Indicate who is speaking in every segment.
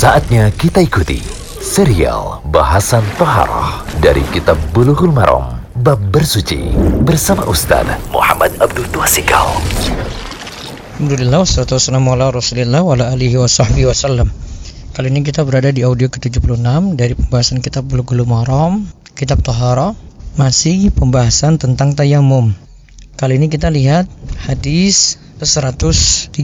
Speaker 1: Saatnya kita ikuti serial bahasan Toharoh dari Kitab Bulughul Maram Bab Bersuci bersama Ustaz Muhammad Abdul Tuasikal.
Speaker 2: Alhamdulillah, wassalatu wassalamu ala rasulillah wa wasallam Kali ini kita berada di audio ke-76 dari pembahasan kitab Bulughul Maram Kitab Tahara Masih pembahasan tentang tayamum. Kali ini kita lihat hadis 133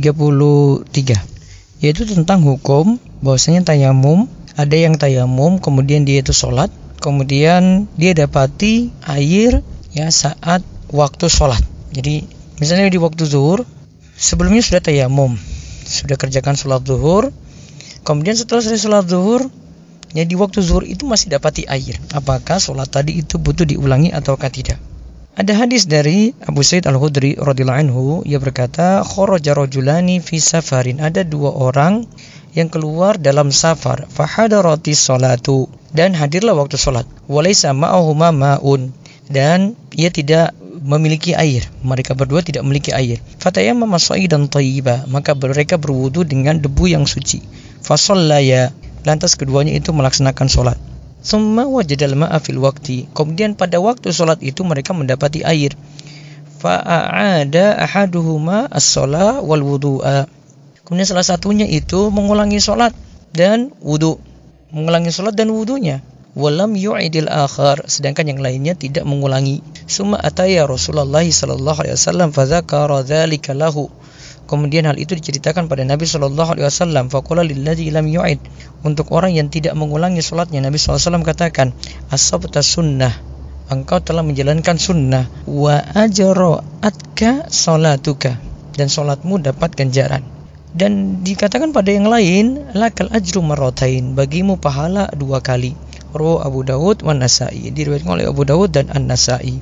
Speaker 2: Yaitu tentang hukum bahwasanya tayamum Ada yang tayamum kemudian dia itu sholat Kemudian dia dapati air ya saat waktu sholat. Jadi misalnya di waktu zuhur sebelumnya sudah tayamum sudah kerjakan sholat zuhur kemudian setelah selesai sholat zuhur ya di waktu zuhur itu masih dapati air. Apakah sholat tadi itu butuh diulangi ataukah tidak ada hadis dari Abu Said Al-Khudri radhiyallahu anhu ia berkata kharaja rajulani fi safarin ada dua orang yang keluar dalam safar fahadarati salatu dan hadirlah waktu sholat walaysa ma'ahuma ma'un dan ia tidak memiliki air. Mereka berdua tidak memiliki air. Fatayammama dan thayyiba, maka mereka berwudu dengan debu yang suci. Fasallaya, lantas keduanya itu melaksanakan sholat. Summa wajadal ma'a fil waqti. Kemudian pada waktu sholat itu mereka mendapati air. Fa'ada ahaduhuma as-sholah wal wudu'a. Kemudian salah satunya itu mengulangi sholat dan wudu. Mengulangi sholat dan wudunya walam yu'idil akhar sedangkan yang lainnya tidak mengulangi summa ataya Rasulullah sallallahu alaihi wasallam fadzakara dzalika lahu kemudian hal itu diceritakan pada Nabi sallallahu alaihi wasallam faqala lilladzi lam yu'id. Untuk orang yang tidak mengulangi salatnya Nabi sallallahu alaihi wasallam katakan asabta sunnah. Engkau telah menjalankan sunnah. Wa atka salatuka. Dan salatmu dapat ganjaran dan dikatakan pada yang lain lakal ajru marratain. Bagimu pahala dua kali. Rawu Abu Dawud wa Nasai. Diriwayatkan oleh Abu Dawud dan An-Nasai.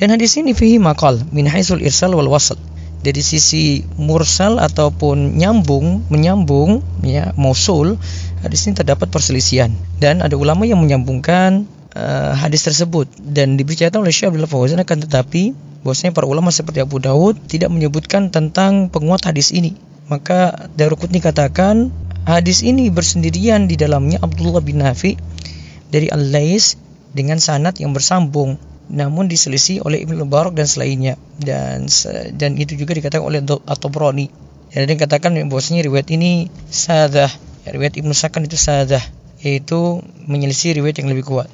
Speaker 2: Dan hadis ini fihi maqal min haisul irsal wal wasl. Dari sisi mursal ataupun nyambung, menyambung, ya, mausul, hadis ini terdapat perselisihan. Dan ada ulama yang menyambungkan uh, hadis tersebut dan diberitakan oleh Syekh Abdullah Fauzan akan tetapi bahwasanya para ulama seperti Abu Dawud tidak menyebutkan tentang penguat hadis ini. Maka Daruqutni katakan hadis ini bersendirian di dalamnya Abdullah bin Nafi dari Al-Lais dengan sanad yang bersambung namun diselisih oleh Ibnu Mubarak dan selainnya dan dan itu juga dikatakan oleh At-Tabrani. Ya, dan dikatakan bahwasanya riwayat ini sadah, ya, riwayat Ibnu Sakan itu sadah, yaitu menyelisih riwayat yang lebih kuat.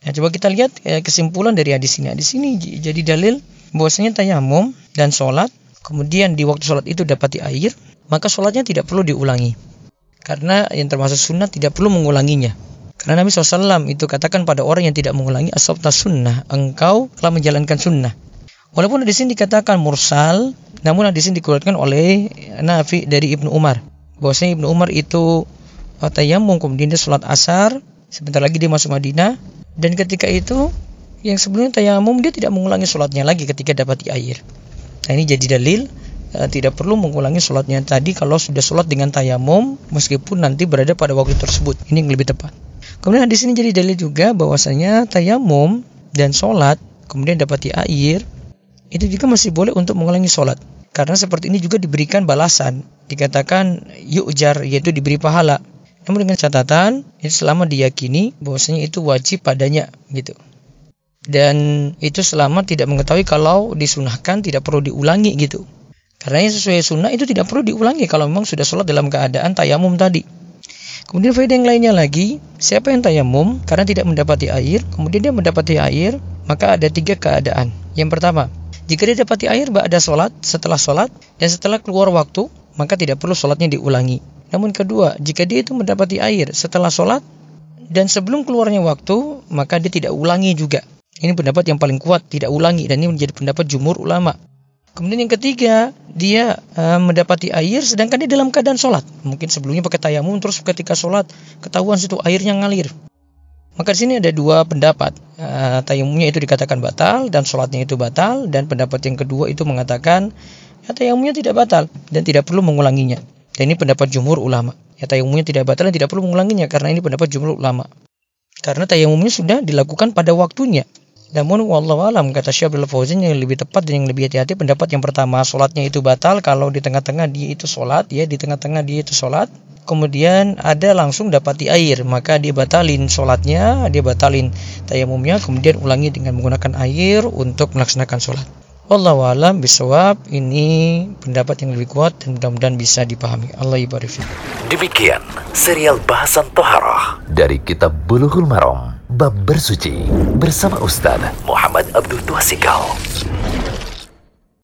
Speaker 2: Nah, coba kita lihat eh, kesimpulan dari hadis ini. Hadis ini jadi dalil bahwasanya tayamum dan sholat, kemudian di waktu sholat itu dapati air, maka sholatnya tidak perlu diulangi. Karena yang termasuk sunnah tidak perlu mengulanginya. Karena Nabi SAW itu katakan pada orang yang tidak mengulangi asabta sunnah, engkau telah menjalankan sunnah. Walaupun di sini dikatakan mursal, namun di sini dikeluarkan oleh Nafi dari Ibnu Umar. Bahwasanya Ibnu Umar itu tayamum kemudian dia sholat asar, sebentar lagi dia masuk Madinah, dan ketika itu yang sebelumnya tayamum dia tidak mengulangi sholatnya lagi ketika dapat air. Nah ini jadi dalil uh, tidak perlu mengulangi sholatnya. Tadi kalau sudah sholat dengan tayamum meskipun nanti berada pada waktu tersebut. Ini yang lebih tepat. Kemudian di sini jadi dalil juga bahwasanya tayamum dan sholat kemudian dapati air itu juga masih boleh untuk mengulangi sholat. Karena seperti ini juga diberikan balasan. Dikatakan yujar yaitu diberi pahala. Namun dengan catatan itu selama diyakini bahwasanya itu wajib padanya gitu. Dan itu selama tidak mengetahui kalau disunahkan tidak perlu diulangi gitu karena sesuai sunnah itu tidak perlu diulangi kalau memang sudah sholat dalam keadaan tayamum tadi Kemudian faedah yang lainnya lagi, siapa yang tayamum karena tidak mendapati air, kemudian dia mendapati air, maka ada tiga keadaan. Yang pertama, jika dia dapati air ada sholat, setelah sholat, dan setelah keluar waktu, maka tidak perlu sholatnya diulangi. Namun kedua, jika dia itu mendapati air setelah sholat, dan sebelum keluarnya waktu, maka dia tidak ulangi juga. Ini pendapat yang paling kuat, tidak ulangi, dan ini menjadi pendapat jumur ulama. Kemudian yang ketiga, dia uh, mendapati air sedangkan dia dalam keadaan sholat. Mungkin sebelumnya pakai tayamum terus ketika sholat ketahuan situ airnya ngalir. Maka di sini ada dua pendapat. Uh, tayamumnya itu dikatakan batal dan sholatnya itu batal dan pendapat yang kedua itu mengatakan ya, tayamumnya tidak batal dan tidak perlu mengulanginya. Dan ini pendapat jumhur ulama. Ya tayamumnya tidak batal dan tidak perlu mengulanginya karena ini pendapat jumhur ulama. Karena tayamumnya sudah dilakukan pada waktunya. Namun wallahu alam kata Syekh Abdul Fauzan yang lebih tepat dan yang lebih hati-hati pendapat yang pertama sholatnya itu batal. Kalau di tengah-tengah dia itu sholat ya di tengah-tengah dia itu sholat kemudian ada langsung dapati air maka dia batalin sholatnya dia batalin tayamumnya kemudian ulangi dengan menggunakan air untuk melaksanakan sholat. Wallahu alam bisawab ini pendapat yang lebih kuat dan mudah-mudahan bisa dipahami. Allah ibarik
Speaker 1: Demikian serial bahasan Toharah dari kitab Bulughul Maram Bab Bersuci bersama Ustaz Muhammad Abdul Tuasikal.